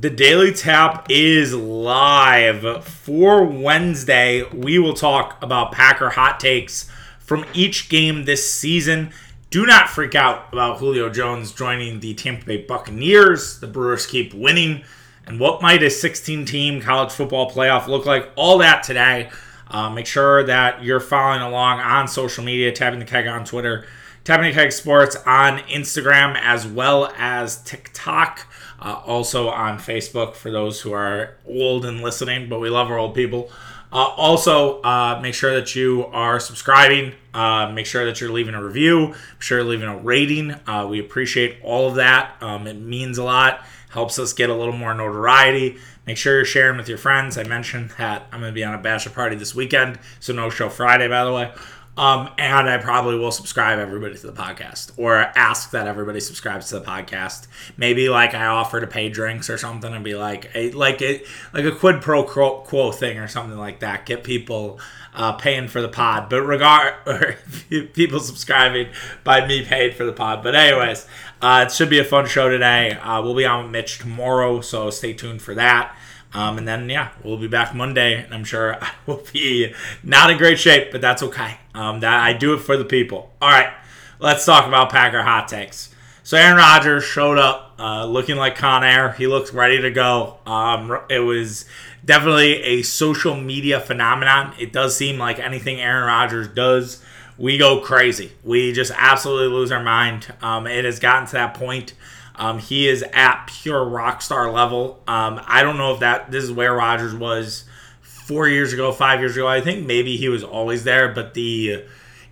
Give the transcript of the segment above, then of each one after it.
The Daily Tap is live for Wednesday. We will talk about Packer hot takes from each game this season. Do not freak out about Julio Jones joining the Tampa Bay Buccaneers. The Brewers keep winning. And what might a 16 team college football playoff look like? All that today. Uh, make sure that you're following along on social media, tapping the keg on Twitter, tapping the keg sports on Instagram, as well as TikTok. Uh, also on Facebook for those who are old and listening, but we love our old people. Uh, also, uh, make sure that you are subscribing. Uh, make sure that you're leaving a review. Make sure you're leaving a rating. Uh, we appreciate all of that. Um, it means a lot. Helps us get a little more notoriety. Make sure you're sharing with your friends. I mentioned that I'm going to be on a bachelor party this weekend, so no show Friday, by the way. Um, and I probably will subscribe everybody to the podcast or ask that everybody subscribes to the podcast. Maybe like I offer to pay drinks or something and be like a like it like a quid pro quo thing or something like that. Get people uh, paying for the pod, but regard or people subscribing by me paid for the pod. But anyways, uh, it should be a fun show today. Uh, we'll be on with Mitch tomorrow, so stay tuned for that. Um, and then, yeah, we'll be back Monday, and I'm sure I will be not in great shape, but that's okay. Um, that I do it for the people. All right, let's talk about Packer hot takes. So Aaron Rodgers showed up uh, looking like Con Air. He looked ready to go. Um, it was definitely a social media phenomenon. It does seem like anything Aaron Rodgers does, we go crazy. We just absolutely lose our mind. Um, it has gotten to that point um, he is at pure rock star level. Um, I don't know if that this is where Rodgers was four years ago, five years ago. I think maybe he was always there, but the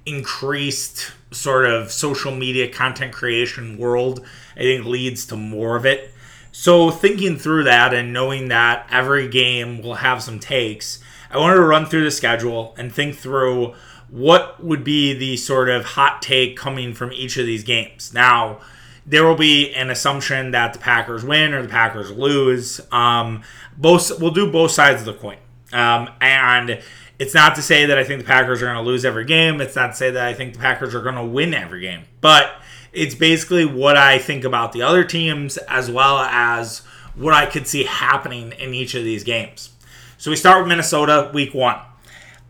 increased sort of social media content creation world, I think, leads to more of it. So thinking through that and knowing that every game will have some takes, I wanted to run through the schedule and think through what would be the sort of hot take coming from each of these games. Now there will be an assumption that the Packers win or the Packers lose. Um, both we'll do both sides of the coin, um, and it's not to say that I think the Packers are going to lose every game. It's not to say that I think the Packers are going to win every game, but it's basically what I think about the other teams as well as what I could see happening in each of these games. So we start with Minnesota, week one.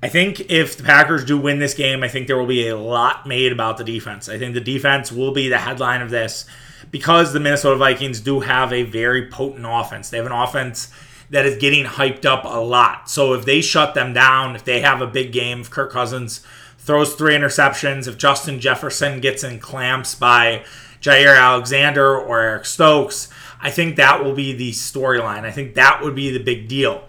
I think if the Packers do win this game, I think there will be a lot made about the defense. I think the defense will be the headline of this because the Minnesota Vikings do have a very potent offense. They have an offense that is getting hyped up a lot. So if they shut them down, if they have a big game, if Kirk Cousins throws three interceptions, if Justin Jefferson gets in clamps by Jaire Alexander or Eric Stokes, I think that will be the storyline. I think that would be the big deal.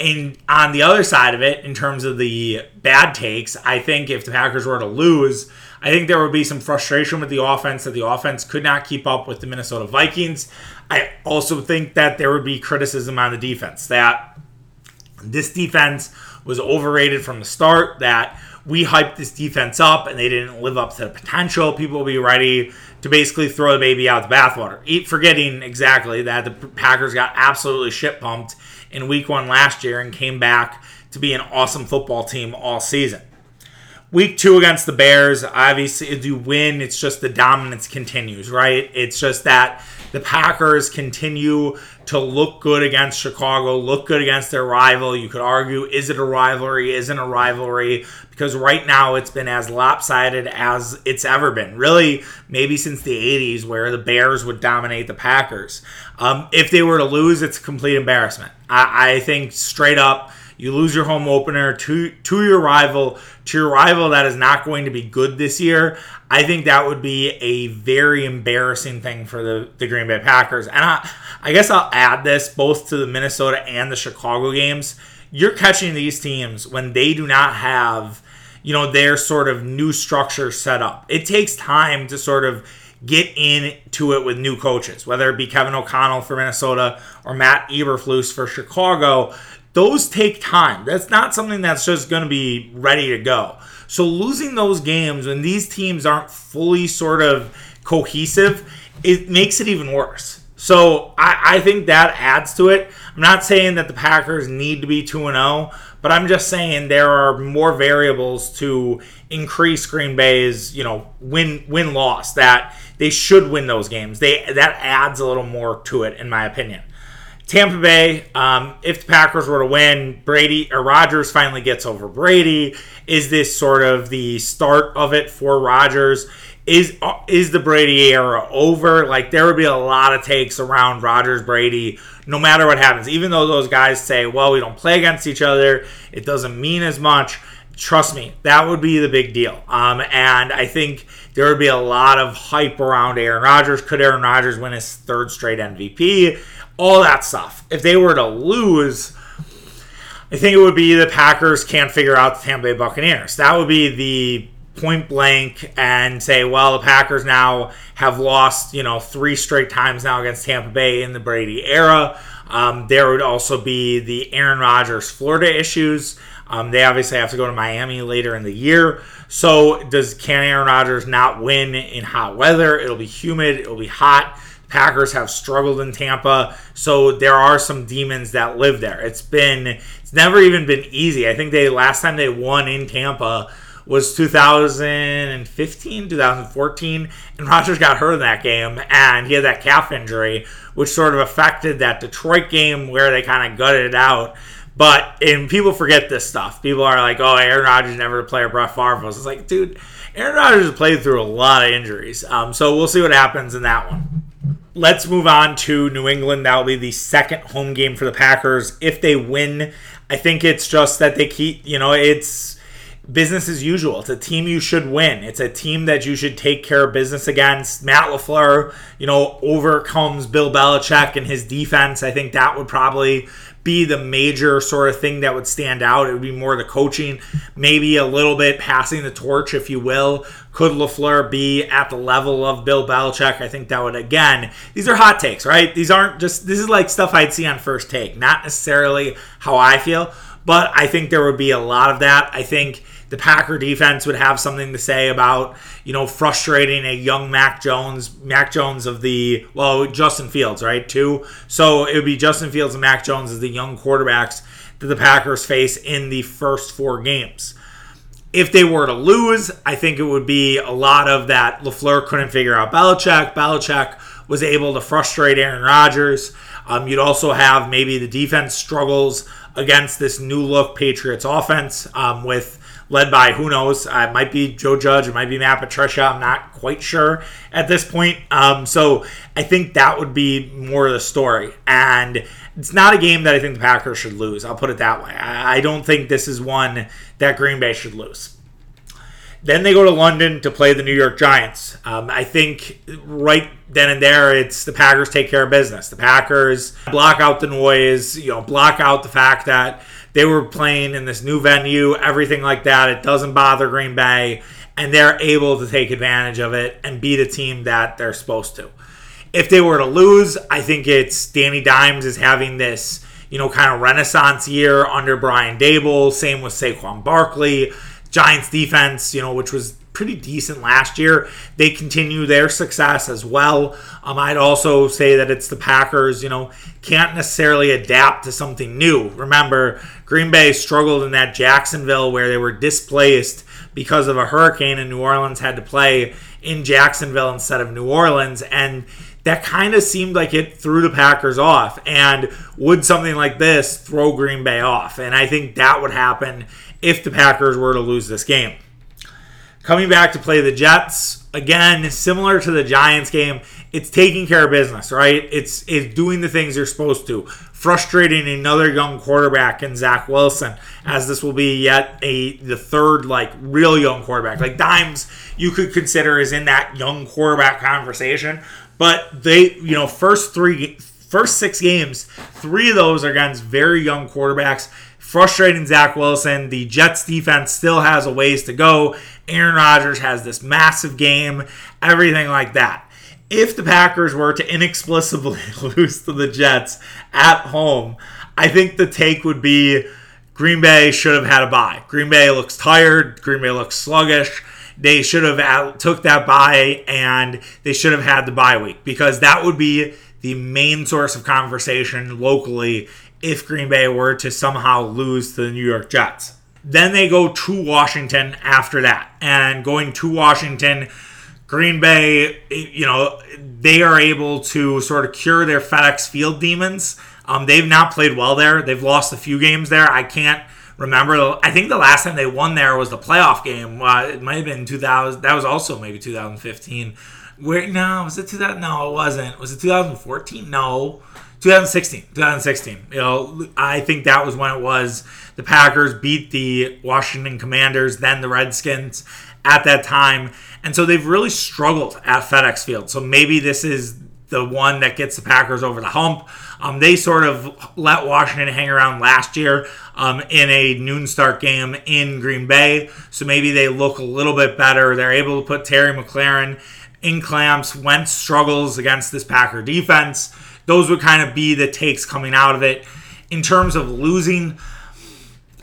And on the other side of it, in terms of the bad takes, I think if the Packers were to lose, I think there would be some frustration with the offense that the offense could not keep up with the Minnesota Vikings. I also think that there would be criticism on the defense that this defense was overrated from the start, that we hyped this defense up and they didn't live up to the potential. People will be ready to basically throw the baby out the bathwater. Forgetting exactly that the Packers got absolutely shit pumped in week one last year and came back to be an awesome football team all season. Week two against the Bears, obviously, if you win, it's just the dominance continues, right? It's just that the Packers continue to look good against Chicago, look good against their rival. You could argue, is it a rivalry? Isn't a rivalry? Because right now it's been as lopsided as it's ever been. Really, maybe since the 80s, where the Bears would dominate the Packers. Um, if they were to lose, it's a complete embarrassment. I, I think straight up, you lose your home opener to to your rival, to your rival that is not going to be good this year. I think that would be a very embarrassing thing for the, the Green Bay Packers. And I, I guess I'll add this both to the Minnesota and the Chicago games. You're catching these teams when they do not have, you know, their sort of new structure set up. It takes time to sort of get into it with new coaches, whether it be Kevin O'Connell for Minnesota or Matt Eberflus for Chicago. Those take time. That's not something that's just going to be ready to go. So losing those games when these teams aren't fully sort of cohesive, it makes it even worse. So I, I think that adds to it. I'm not saying that the Packers need to be 2 0, but I'm just saying there are more variables to increase Green Bay's, you know, win win loss that they should win those games. They that adds a little more to it in my opinion. Tampa Bay, um, if the Packers were to win, Brady or Rodgers finally gets over Brady. Is this sort of the start of it for Rodgers? Is uh, is the Brady era over? Like there would be a lot of takes around Rodgers Brady, no matter what happens. Even though those guys say, "Well, we don't play against each other," it doesn't mean as much. Trust me, that would be the big deal. Um, and I think there would be a lot of hype around Aaron Rodgers. Could Aaron Rodgers win his third straight MVP? all that stuff. If they were to lose, I think it would be the Packers can't figure out the Tampa Bay Buccaneers. That would be the point blank and say, well, the Packers now have lost, you know, three straight times now against Tampa Bay in the Brady era. Um, there would also be the Aaron Rodgers Florida issues. Um, they obviously have to go to Miami later in the year. So does can Aaron Rodgers not win in hot weather? It'll be humid. It'll be hot. Packers have struggled in Tampa, so there are some demons that live there. It's been it's never even been easy. I think they last time they won in Tampa was 2015, 2014, and Rodgers got hurt in that game, and he had that calf injury, which sort of affected that Detroit game where they kind of gutted it out. But and people forget this stuff. People are like, "Oh, Aaron Rodgers never play a Brett Favre." It's like, dude, Aaron Rodgers has played through a lot of injuries. Um, so we'll see what happens in that one let's move on to New England. That'll be the second home game for the Packers. If they win, I think it's just that they keep, you know, it's business as usual. It's a team you should win. It's a team that you should take care of business against. Matt LaFleur, you know, overcomes Bill Belichick and his defense. I think that would probably be the major sort of thing that would stand out. It would be more the coaching, maybe a little bit passing the torch, if you will. Could LaFleur be at the level of Bill Belichick? I think that would, again, these are hot takes, right? These aren't just, this is like stuff I'd see on first take, not necessarily how I feel, but I think there would be a lot of that. I think the Packer defense would have something to say about, you know, frustrating a young Mac Jones, Mac Jones of the, well, Justin Fields, right? Too. So it would be Justin Fields and Mac Jones as the young quarterbacks that the Packers face in the first four games. If they were to lose, I think it would be a lot of that LaFleur couldn't figure out Belichick. Belichick was able to frustrate Aaron Rodgers. Um, you'd also have maybe the defense struggles against this new look Patriots offense um, with led by who knows? Uh, it might be Joe Judge, it might be Matt Patricia. I'm not quite sure at this point. Um, so I think that would be more of the story. And it's not a game that I think the Packers should lose. I'll put it that way. I, don't think this is one that Green Bay should lose. Then they go to London to play the New York Giants. Um, I think right then and there, it's the Packers take care of business. The Packers block out the noise, you know, block out the fact that they were playing in this new venue, everything like that. It doesn't bother Green Bay, and they're able to take advantage of it and beat a team that they're supposed to. If they were to lose, I think it's Danny Dimes is having this, you know, kind of renaissance year under Brian Daboll. Same with Saquon Barkley. Giants defense, you know, which was pretty decent last year. They continue their success as well. Um, I'd also say that it's the Packers, you know, can't necessarily adapt to something new. Remember, Green Bay struggled in that Jacksonville where they were displaced because of a hurricane, and New Orleans had to play in Jacksonville instead of New Orleans. And that kind of seemed like it threw the Packers off. And would something like this throw Green Bay off? And I think that would happen if the Packers were to lose this game. Coming back to play the Jets, again, similar to the Giants game, it's taking care of business, right? It's it's doing the things you're supposed to. Frustrating another young quarterback in Zach Wilson, as this will be yet a the third like real young quarterback. Like Dimes, you could consider is in that young quarterback conversation, but they, you know, first three, first six games, three of those are against very young quarterbacks frustrating Zach Wilson. The Jets defense still has a ways to go. Aaron Rodgers has this massive game, everything like that. If the Packers were to inexplicably lose to the Jets at home, I think the take would be Green Bay should have had a bye. Green Bay looks tired. Green Bay looks sluggish. They should have took that bye and they should have had the bye week because that would be the main source of conversation locally if Green Bay were to somehow lose to the New York Jets. Then they go to Washington after that. And going to Washington, Green Bay, you know, they are able to sort of cure their FedEx Field demons Um, they've not played well there. They've lost a few games there. I can't remember. I think the last time they won there was the playoff game. Uh, it might have been 2000. That was also maybe 2015. Where no, was it 2000? No, it wasn't. Was it 2014? No. 2016. 2016. You know, I think that was when it was. The Packers beat the Washington Commanders, then the Redskins at that time. And so they've really struggled at FedEx Field. So maybe this is the one that gets the Packers over the hump. Um, they sort of let Washington hang around last year um, in a noon start game in Green Bay. So maybe they look a little bit better. They're able to put Terry McLaurin in clamps. Wentz struggles against this Packer defense. Those would kind of be the takes coming out of it. In terms of losing,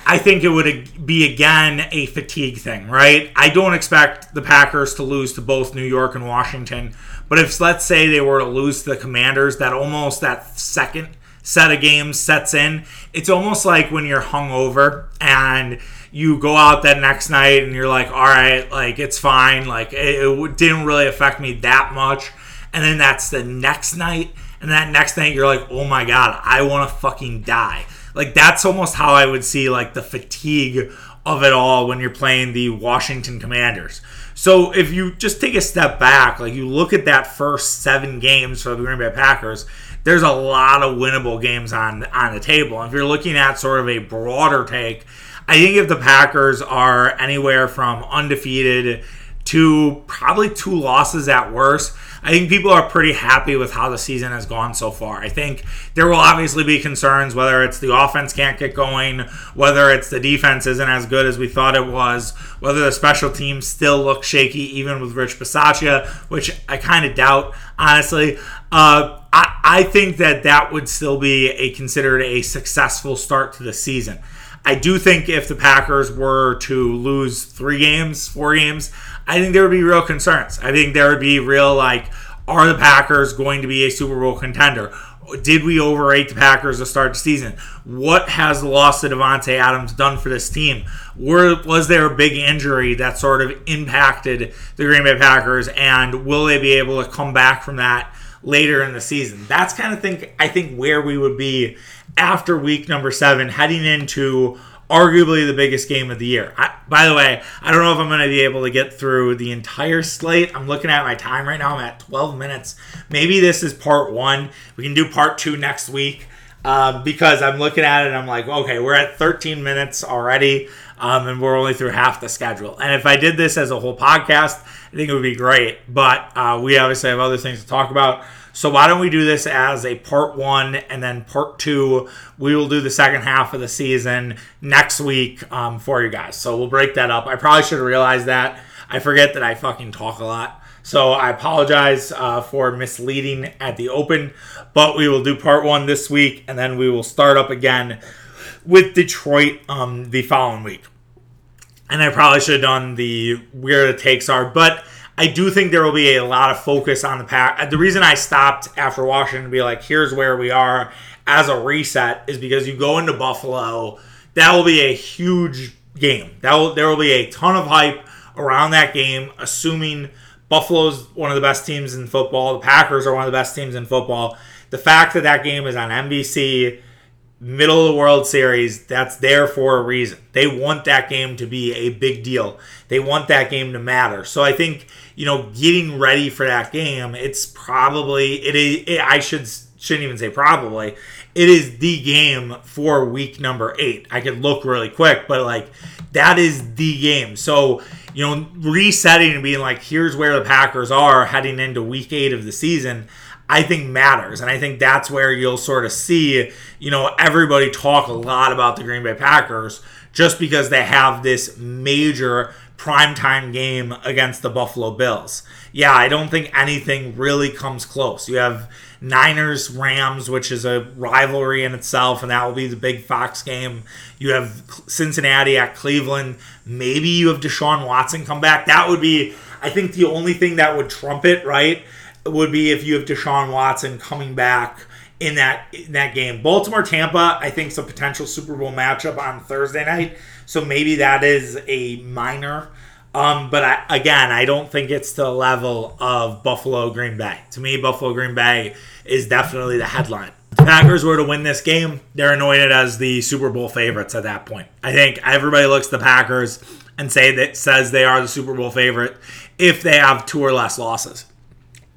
I think it would be again a fatigue thing, right? I don't expect the Packers to lose to both New York and Washington, but if let's say they were to lose to the Commanders, that almost that second set of games sets in. It's almost like when you're hungover and you go out that next night and you're like, all right, like it's fine, like it, it didn't really affect me that much, and then that's the next night, and that next night you're like, oh my god, I want to fucking die like that's almost how I would see like the fatigue of it all when you're playing the Washington Commanders. So if you just take a step back, like you look at that first seven games for the Green Bay Packers, there's a lot of winnable games on on the table. And if you're looking at sort of a broader take, I think if the Packers are anywhere from undefeated to probably two losses at worst, I think people are pretty happy with how the season has gone so far. I think there will obviously be concerns whether it's the offense can't get going, whether it's the defense isn't as good as we thought it was, whether the special teams still look shaky even with Rich Bisaccia, which I kind of doubt, honestly. Uh, I, I think that that would still be a considered a successful start to the season. I do think if the Packers were to lose three games, four games, I think there would be real concerns. I think there would be real like, are the Packers going to be a Super Bowl contender? Did we overrate the Packers to start the season? What has the loss of Davante Adams done for this team? Were, was there a big injury that sort of impacted the Green Bay Packers, and will they be able to come back from that later in the season? That's kind of think I think where we would be after week number seven, heading into arguably the biggest game of the year. I, by the way, I don't know if I'm going to be able to get through the entire slate. I'm looking at my time right now. I'm at 12 minutes. Maybe this is part one. We can do part two next week um, because I'm looking at it and I'm like, okay, we're at 13 minutes already. Um, and we're only through half the schedule. And if I did this as a whole podcast, I think it would be great. But uh, we obviously have other things to talk about. So why don't we do this as a part one and then part two? We will do the second half of the season next week um, for you guys. So we'll break that up. I probably should have realized that. I forget that I fucking talk a lot. So I apologize uh, for misleading at the open, but we will do part one this week and then we will start up again with Detroit um, the following week. And I probably should have done the where the takes are, but I do think there will be a lot of focus on the pack. The reason I stopped after Washington to be like, here's where we are as a reset is because you go into Buffalo. That will be a huge game. That will, there will be a ton of hype around that game, assuming Buffalo's one of the best teams in football. The Packers are one of the best teams in football. The fact that that game is on NBC middle of the World Series, that's there for a reason. They want that game to be a big deal. They want that game to matter. So I think, you know, getting ready for that game, it's probably it is it, I should shouldn't even say probably. It is the game for week number 8. I could look really quick, but like that is the game. So, you know, resetting and being like here's where the Packers are heading into week 8 of the season I think matters. And I think that's where you'll sort of see, you know, everybody talk a lot about the Green Bay Packers just because they have this major primetime game against the Buffalo Bills. Yeah, I don't think anything really comes close. You have Niners Rams, which is a rivalry in itself, and that will be the big Fox game. You have Cincinnati at Cleveland. Maybe you have Deshaun Watson come back. That would be, I think, the only thing that would trump it, right? Would be if you have Deshaun Watson coming back in that in that game. Baltimore Tampa, I think, is a potential Super Bowl matchup on Thursday night. So maybe that is a minor. Um, but I, again, I don't think it's the level of Buffalo Green Bay. To me, Buffalo Green Bay is definitely the headline. The Packers were to win this game, they're anointed as the Super Bowl favorites at that point. I think everybody looks the Packers and say that says they are the Super Bowl favorite if they have two or less losses.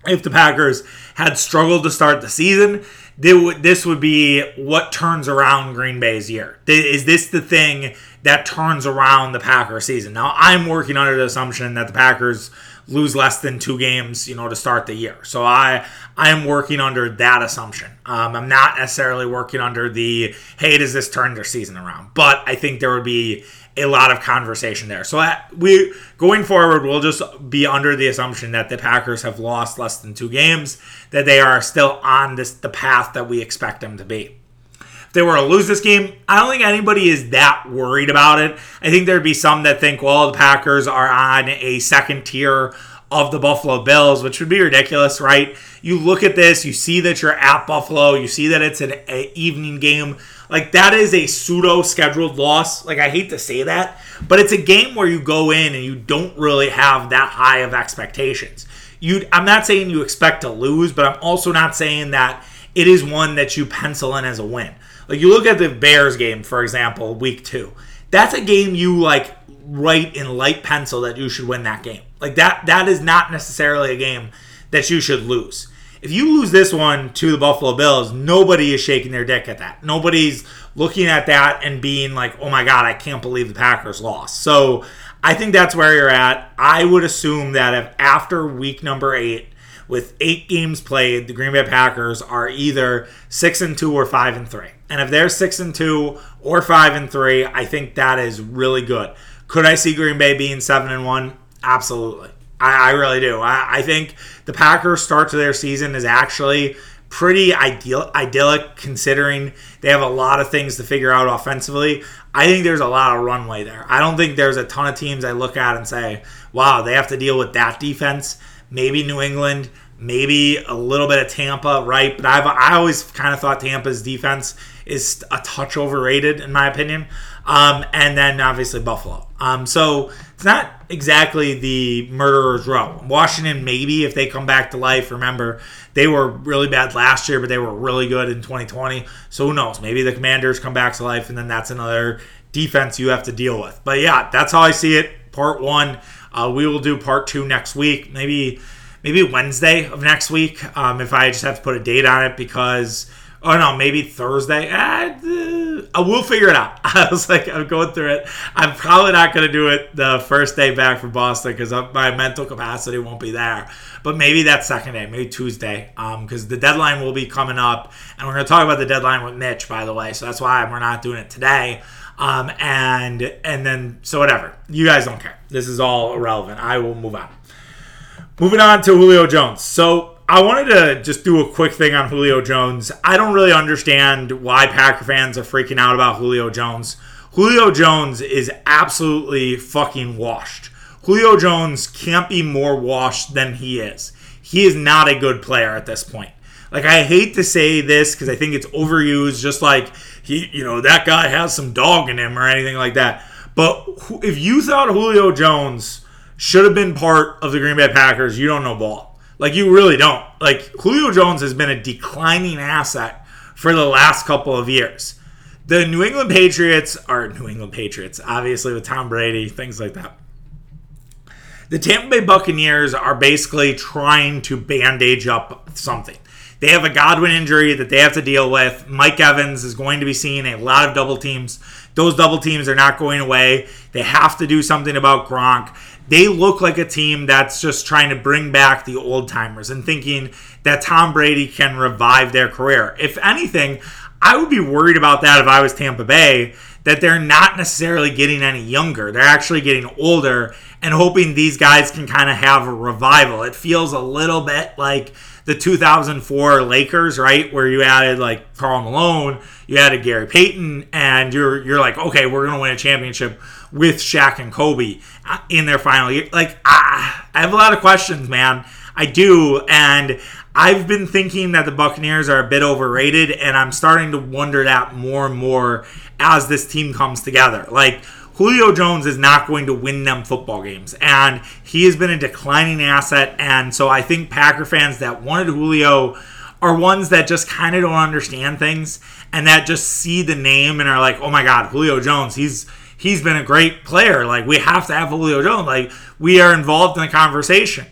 If the Packers had struggled to start the season, this would be what turns around Green Bay's year. Is this the thing that turns around the Packers season? Now, I'm working under the assumption that the Packers lose less than two games, you know, to start the year. So I I am working under that assumption. Um, I'm not necessarily working under the hey, does this turn their season around? But I think there would be a lot of conversation there. So we going forward, we'll just be under the assumption that the Packers have lost less than two games, that they are still on this the path that we expect them to be. If they were to lose this game, I don't think anybody is that worried about it. I think there'd be some that think, well, the Packers are on a second tier of the Buffalo Bills, which would be ridiculous, right? You look at this, you see that you're at Buffalo, you see that it's an evening game. Like that is a pseudo scheduled loss. Like I hate to say that, but it's a game where you go in and you don't really have that high of expectations. You I'm not saying you expect to lose, but I'm also not saying that it is one that you pencil in as a win. Like you look at the Bears game, for example, week two. That's a game you like write in light pencil that you should win that game. Like that that is not necessarily a game that you should lose. If you lose this one to the Buffalo Bills, nobody is shaking their dick at that. Nobody's looking at that and being like, "Oh my god, I can't believe the Packers lost." So, I think that's where you're at. I would assume that if after week number 8 with 8 games played, the Green Bay Packers are either 6 and 2 or 5 and 3. And if they're six and two or five and three, I think that is really good. Could I see Green Bay being seven and one? Absolutely. I, I really do. I, I, think the Packers' start to their season is actually pretty ideal, idyllic considering they have a lot of things to figure out offensively. I think there's a lot of runway there. I don't think there's a ton of teams I look at and say, wow, they have to deal with that defense. Maybe New England, maybe a little bit of Tampa, right? But I've I always kind of thought Tampa's defense is a touch overrated in my opinion. Um, and then obviously Buffalo. Um, so it's not exactly the murderer's row. Washington, maybe if they come back to life. Remember, they were really bad last year, but they were really good in 2020. So who knows? Maybe the Commanders come back to life, and then that's another defense you have to deal with. But yeah, that's how I see it. Part one. Uh, we will do part two next week. Maybe maybe Wednesday of next week. Um, if I just have to put a date on it because Oh no, maybe Thursday. Uh, I will figure it out. I was like, I'm going through it. I'm probably not going to do it the first day back from Boston because my mental capacity won't be there. But maybe that second day, maybe Tuesday, because um, the deadline will be coming up, and we're going to talk about the deadline with Mitch, by the way. So that's why we're not doing it today. Um, and and then so whatever. You guys don't care. This is all irrelevant. I will move on. Moving on to Julio Jones. So I wanted to just do a quick thing on Julio Jones. I don't really understand why Packer fans are freaking out about Julio Jones. Julio Jones is absolutely fucking washed. Julio Jones can't be more washed than he is. He is not a good player at this point. Like I hate to say this because I think it's overused just like he, you know, that guy has some dog in him or anything like that. But if you thought Julio Jones should have been part of the Green Bay Packers, you don't know ball. Like you really don't. Like Julio Jones has been a declining asset for the last couple of years. The New England Patriots are New England Patriots, obviously with Tom Brady, things like that. The Tampa Bay Buccaneers are basically trying to bandage up something. They have a Godwin injury that they have to deal with. Mike Evans is going to be seeing a lot of double teams. Those double teams are not going away. They have to do something about Gronk they look like a team that's just trying to bring back the old timers and thinking that Tom Brady can revive their career. If anything, I would be worried about that if I was Tampa Bay, that they're not necessarily getting any younger. They're actually getting older and hoping these guys can kind of have a revival. It feels a little bit like the 2004 Lakers, right, where you added like Karl Malone, you added Gary Payton, and you're you're like, okay, we're gonna win a championship with Shaq and Kobe uh, in their final year. Like, ah, I have a lot of questions, man. I do, and I've been thinking that the Buccaneers are a bit overrated, and I'm starting to wonder that more and more as this team comes together. Like, Julio Jones is not going to win them football games, and he has been a declining asset. And so I think Packer fans that wanted Julio are ones that just kind of don't understand things and that just see the name and are like, "Oh my God, Julio Jones, he's he's been a great player. Like we have to have Julio Jones. Like we are involved in the conversation."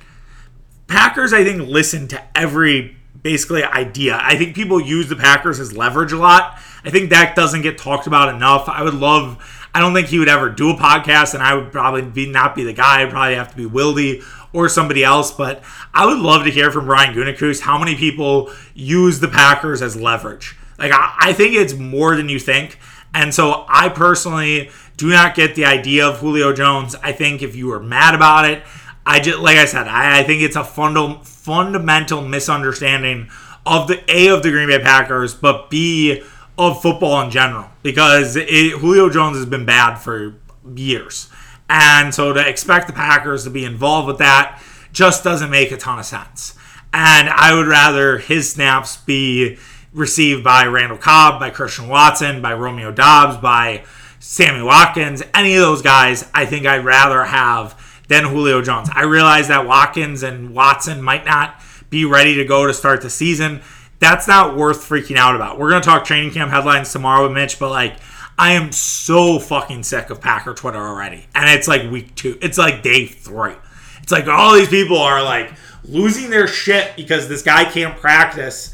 Packers, I think, listen to every basically idea. I think people use the Packers as leverage a lot. I think that doesn't get talked about enough. I would love. I don't think he would ever do a podcast, and I would probably be not be the guy. I'd probably have to be Wildy or somebody else. But I would love to hear from Brian Gutekunst how many people use the Packers as leverage. Like I, I think it's more than you think. And so I personally do not get the idea of Julio Jones. I think if you were mad about it, I just like I said, I, I think it's a funda- fundamental misunderstanding of the A of the Green Bay Packers, but B of football in general because it, Julio Jones has been bad for years. And so to expect the Packers to be involved with that just doesn't make a ton of sense. And I would rather his snaps be received by Randall Cobb, by Christian Watson, by Romeo Doubs, by Sammy Watkins, any of those guys, I think I'd rather have than Julio Jones. I realize that Watkins and Watson might not be ready to go to start the season. That's not worth freaking out about. We're going to talk training camp headlines tomorrow with Mitch, but like, I am so fucking sick of Packer Twitter already. And it's like week two, it's like day three. It's like all these people are like losing their shit because this guy can't practice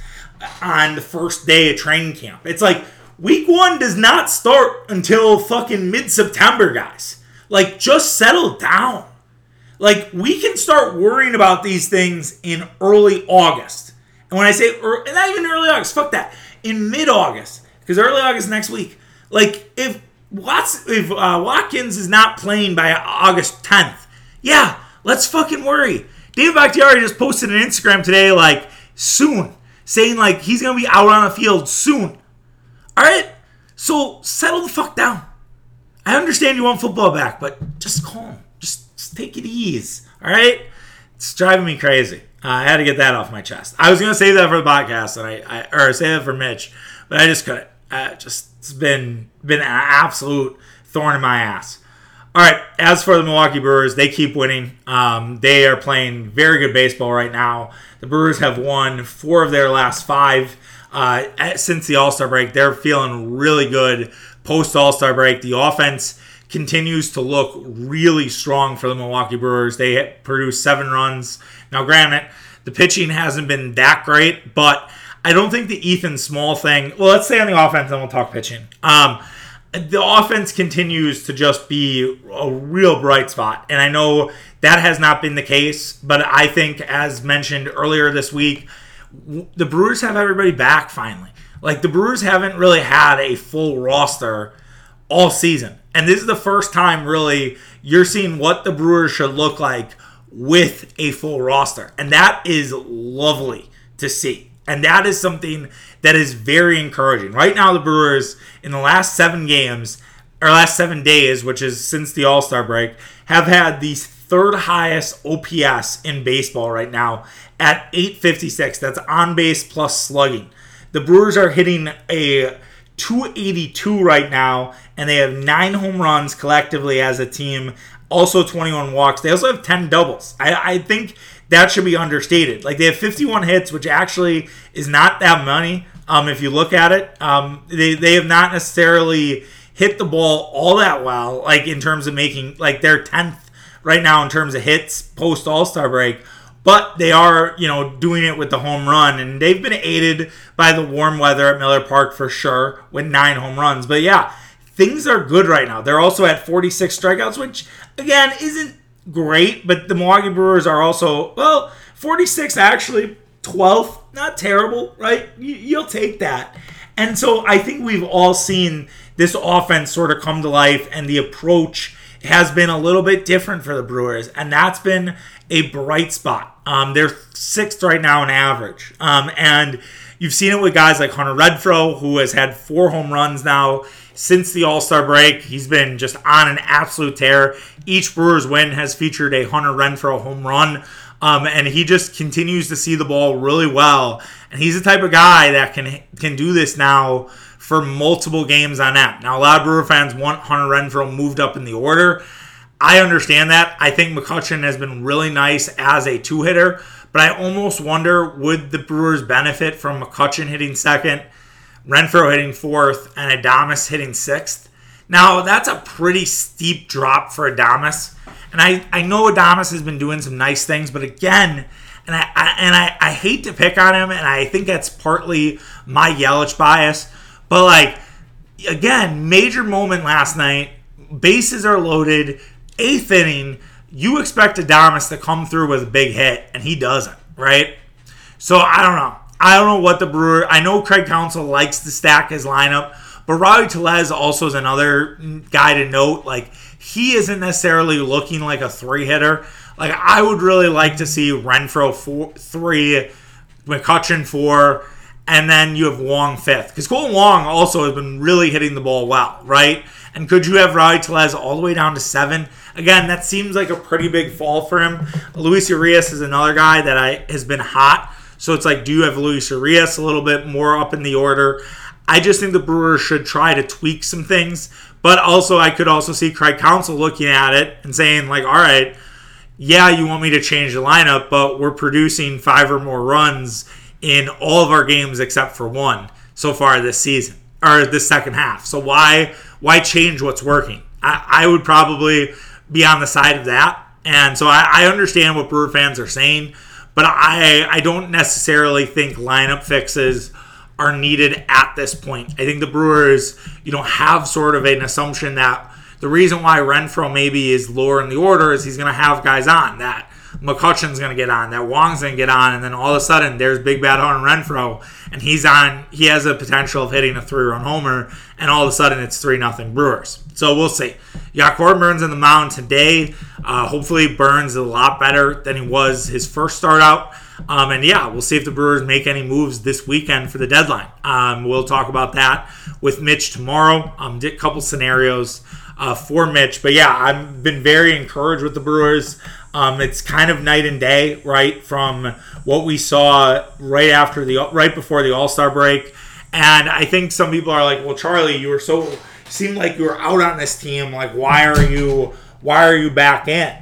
on the first day of training camp. It's like week one does not start until fucking mid September, guys. Like, just settle down. Like, we can start worrying about these things in early August. And when I say, er, not even early August, fuck that. In mid August, because early August next week. Like, if Watts, if uh, Watkins is not playing by August 10th, yeah, let's fucking worry. David Bakhtiari just posted an Instagram today, like, soon, saying, like, he's going to be out on the field soon. All right? So settle the fuck down. I understand you want football back, but just calm. Just, just take it easy. All right? It's driving me crazy. Uh, I had to get that off my chest. I was gonna save that for the podcast, and I, I or say that for Mitch, but I just couldn't. Uh, just it's been been an absolute thorn in my ass. All right. As for the Milwaukee Brewers, they keep winning. Um, they are playing very good baseball right now. The Brewers have won four of their last five uh, since the All Star break. They're feeling really good post All Star break. The offense continues to look really strong for the Milwaukee Brewers. They produced seven runs. Now, granted, the pitching hasn't been that great, but I don't think the Ethan Small thing. Well, let's stay on the offense and we'll talk pitching. Um, the offense continues to just be a real bright spot. And I know that has not been the case, but I think, as mentioned earlier this week, the Brewers have everybody back finally. Like the Brewers haven't really had a full roster all season. And this is the first time really you're seeing what the Brewers should look like with a full roster. And that is lovely to see. And that is something that is very encouraging. Right now, the Brewers, in the last seven games, or last seven days, which is since the All Star break, have had the third highest OPS in baseball right now at 856. That's on base plus slugging. The Brewers are hitting a 282 right now, and they have nine home runs collectively as a team. Also 21 walks. They also have 10 doubles. I, I think that should be understated. Like they have 51 hits, which actually is not that many. Um, if you look at it, um, they they have not necessarily hit the ball all that well. Like in terms of making like they're 10th right now in terms of hits post All Star break but they are, you know, doing it with the home run, and they've been aided by the warm weather at Miller Park for sure with nine home runs. But yeah, things are good right now. They're also at 46 strikeouts, which again isn't great, but the Milwaukee Brewers are also well 46 actually 12th, not terrible, right? You'll take that. And so I think we've all seen this offense sort of come to life, and the approach has been a little bit different for the Brewers, and that's been a bright spot. Um, they're sixth right now in average, um, and you've seen it with guys like Hunter Renfroe, who has had four home runs now since the All Star break. He's been just on an absolute tear. Each Brewers win has featured a Hunter Renfroe home run. Um, and he just continues to see the ball really well. And he's the type of guy that can can do this now for multiple games on end. Now, a lot of Brewer fans want Hunter Renfroe moved up in the order. I understand that. I think McCutchen has been really nice as a two hitter, but I almost wonder would the Brewers benefit from McCutchen hitting second, Renfroe hitting fourth, and Adames hitting sixth? Now, that's a pretty steep drop for Adames. And I, I know Adames has been doing some nice things, but again, and I, I and I, I hate to pick on him, and I think that's partly my Yelich bias, but like again, major moment last night. Bases are loaded, eighth inning. You expect Adames to come through with a big hit, and he doesn't, right? So I don't know. I don't know what the Brewer. I know Craig Counsell likes to stack his lineup, but Rowdy Tellez also is another guy to note. Like he isn't necessarily looking like a three hitter. Like I would really like to see Renfroe four, three, McCutchen four, and then you have Wong fifth. Because Kolten Wong also has been really hitting the ball well, right? And could you have Rowdy Tellez all the way down to seven? Again, that seems like a pretty big fall for him. Luis Urias is another guy that I has been hot. So it's like, do you have Luis Urias a little bit more up in the order? I just think the Brewers should try to tweak some things. But also, I could also see Craig Counsell looking at it and saying, like, all right, yeah, you want me to change the lineup, but we're producing five or more runs in all of our games except for one so far this season or this second half. So why why change what's working? I, I would probably be on the side of that. And so I, I understand what Brewer fans are saying, but I I don't necessarily think lineup fixes are needed at this point. I think the Brewers, you know, have sort of an assumption that the reason why Renfroe maybe is lower in the order is he's going to have guys on that McCutchen's going to get on, that Wong's going to get on, and then all of a sudden there's Big Bad Horn Renfroe, and he's on. He has a potential of hitting a three-run homer, and all of a sudden it's three nothing Brewers. So we'll see. Got Corbin Burnes in the mound today. Uh, hopefully Burnes is a lot better than he was his first start out. Um, and yeah, we'll see if the Brewers make any moves this weekend for the deadline. Um, we'll talk about that with Mitch tomorrow. Um, a couple scenarios uh, for Mitch, but yeah, I've been very encouraged with the Brewers. Um, it's kind of night and day, right, from what we saw right after the right before the All Star break. And I think some people are like, "Well, Charlie, you were so seemed like you were out on this team. Like, why are you why are you back in?"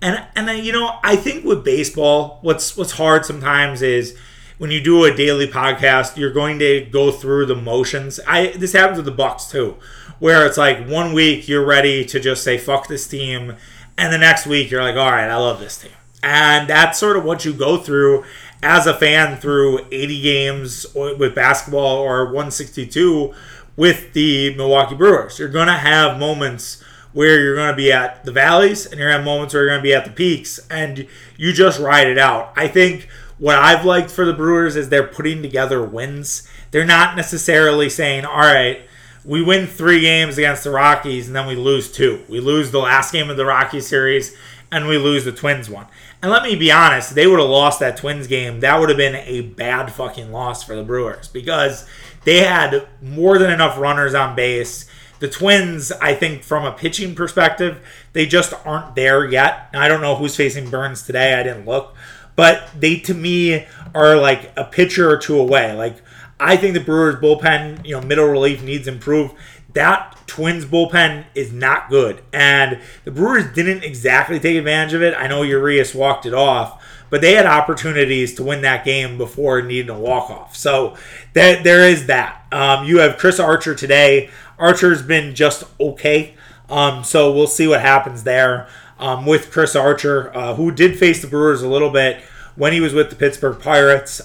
And and then you know, I think with baseball, what's what's hard sometimes is when you do a daily podcast, you're going to go through the motions. I this happens with the Bucks too, where it's like one week you're ready to just say fuck this team and the next week you're like, all right, I love this team. And that's sort of what you go through as a fan through 80 games with basketball or 162 with the Milwaukee Brewers. You're going to have moments where you're going to be at the valleys and you're going to have moments where you're going to be at the peaks and you just ride it out. I think what I've liked for the Brewers is they're putting together wins. They're not necessarily saying, all right, we win three games against the Rockies and then we lose two. We lose the last game of the Rockies series and we lose the Twins one. And let me be honest, they would have lost that Twins game. That would have been a bad fucking loss for the Brewers because they had more than enough runners on base. The Twins, I think, from a pitching perspective, they just aren't there yet. I don't know who's facing Burnes today. I didn't look. But they, to me, are like a pitcher or two away. Like, I think the Brewers bullpen, you know, middle relief needs improve. That Twins bullpen is not good, and the Brewers didn't exactly take advantage of it. I know Urias walked it off, but they had opportunities to win that game before needing a walk off. So that there is that. Um, you have Chris Archer today. Archer's been just okay. Um, so we'll see what happens there um, with Chris Archer, uh, who did face the Brewers a little bit when he was with the Pittsburgh Pirates.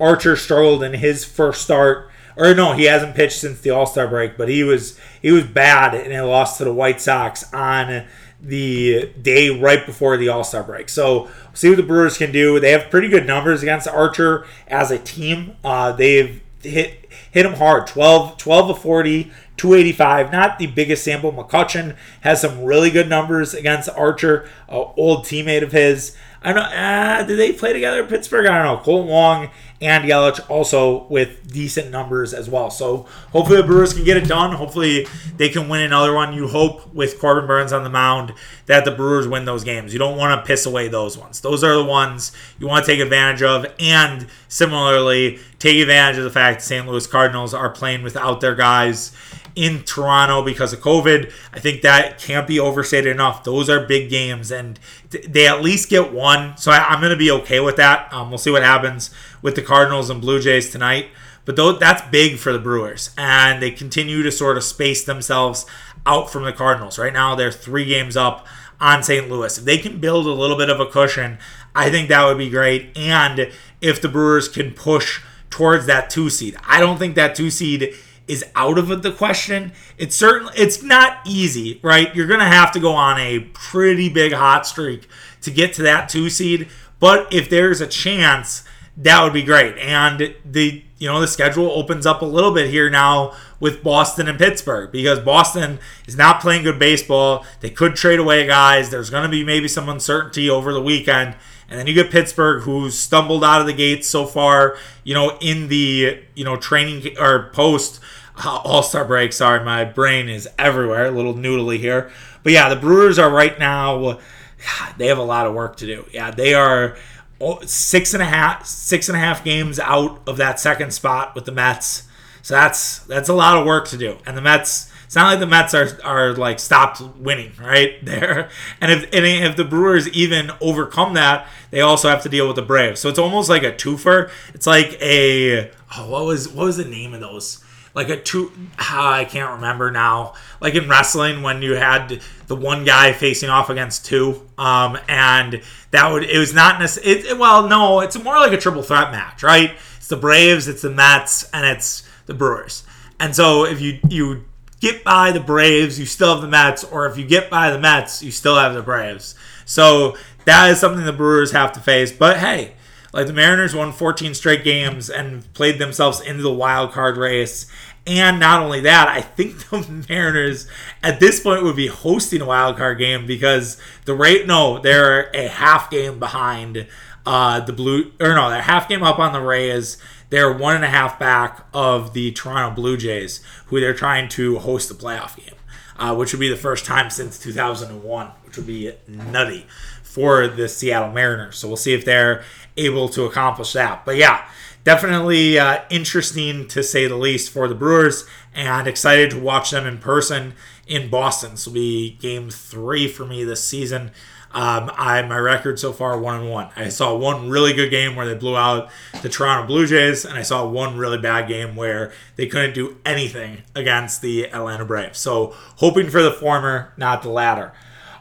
Archer struggled in his first start. Or no, he hasn't pitched since the All Star break, but he was he was bad and he lost to the White Sox on the day right before the All Star break. So we'll see what the Brewers can do. They have pretty good numbers against Archer as a team. Uh, they've hit hit him hard 12, 12 of 40, 285. Not the biggest sample. McCutchen has some really good numbers against Archer, old teammate of his. I don't know. Uh, did they play together in Pittsburgh? I don't know. Kolten Wong and Yelich also with decent numbers as well. So hopefully the Brewers can get it done. Hopefully they can win another one. You hope with Corbin Burnes on the mound that the Brewers win those games. You don't want to piss away those ones. Those are the ones you want to take advantage of. And similarly, take advantage of the fact the St. Louis Cardinals are playing without their guys in Toronto because of COVID. I think that can't be overstated enough. Those are big games, and they at least get one. So I, am going to be okay with that. Um, we'll see what happens with the Cardinals and Blue Jays tonight. But though that's big for the Brewers, and they continue to sort of space themselves out from the Cardinals. Right now, they're three games up on St. Louis. If they can build a little bit of a cushion, I think that would be great. And if the Brewers can push towards that two seed, I don't think that two seed is out of the question. It's certainly it's not easy, right? You're gonna have to go on a pretty big hot streak to get to that two seed. But if there's a chance, that would be great. And the you know the schedule opens up a little bit here now with Boston and Pittsburgh because Boston is not playing good baseball. They could trade away guys. There's going to be maybe some uncertainty over the weekend. And then you get Pittsburgh, who's stumbled out of the gates so far, you know, in the you know training or post All Star break. Sorry, my brain is everywhere, a little noodly here. But yeah, the Brewers are right now. They have a lot of work to do. Yeah, they are six and a half six and a half games out of that second spot with the Mets. So that's that's a lot of work to do. And the Mets it's not like the Mets are, are like stopped winning right there. And if and if the Brewers even overcome that, they also have to deal with the Braves. So it's almost like a twofer. It's like a oh, what was what was the name of those? Like a two, ah, I can't remember now. Like in wrestling, when you had the one guy facing off against two, um, and that would it was not necessarily. Well, no, it's more like a triple threat match, right? It's the Braves, it's the Mets, and it's the Brewers. And so if you you get by the Braves, you still have the Mets, or if you get by the Mets, you still have the Braves. So that is something the Brewers have to face. But hey, like the Mariners won 14 straight games and played themselves into the wild card race. And not only that, I think the Mariners at this point would be hosting a wild card game because the rate no, they're a half game behind uh, the blue or no, they're half game up on the Rays they're one and a half back of the Toronto Blue Jays, who they're trying to host the playoff game, uh, which would be the first time since 2001, which would be nutty for the Seattle Mariners. So we'll see if they're able to accomplish that. But yeah, definitely uh, interesting to say the least for the Brewers, and excited to watch them in person in Boston. This will be game three for me this season. Um, I my record so far one and one. I saw one really good game where they blew out the Toronto Blue Jays, and I saw one really bad game where they couldn't do anything against the Atlanta Braves. So hoping for the former, not the latter.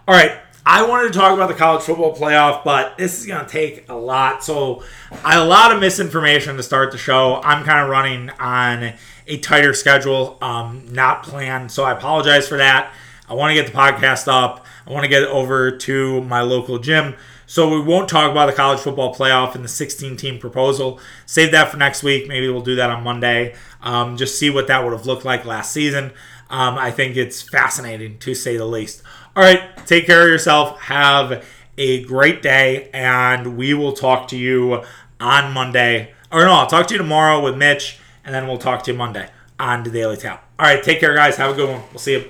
All right, I wanted to talk about the college football playoff, but this is going to take a lot. So, a lot of misinformation to start the show. I'm kind of running on a tighter schedule, um, not planned. So, I apologize for that. I want to get the podcast up. I want to get over to my local gym. So we won't talk about the college football playoff and the 16 team proposal. Save that for next week. Maybe we'll do that on Monday. Um, just see what that would have looked like last season. Um, I think it's fascinating to say the least. All right, take care of yourself. Have a great day, and we will talk to you on Monday. Or no, I'll talk to you tomorrow with Mitch, and then we'll talk to you Monday on the Daily Tap. All right, take care, guys. Have a good one. We'll see you.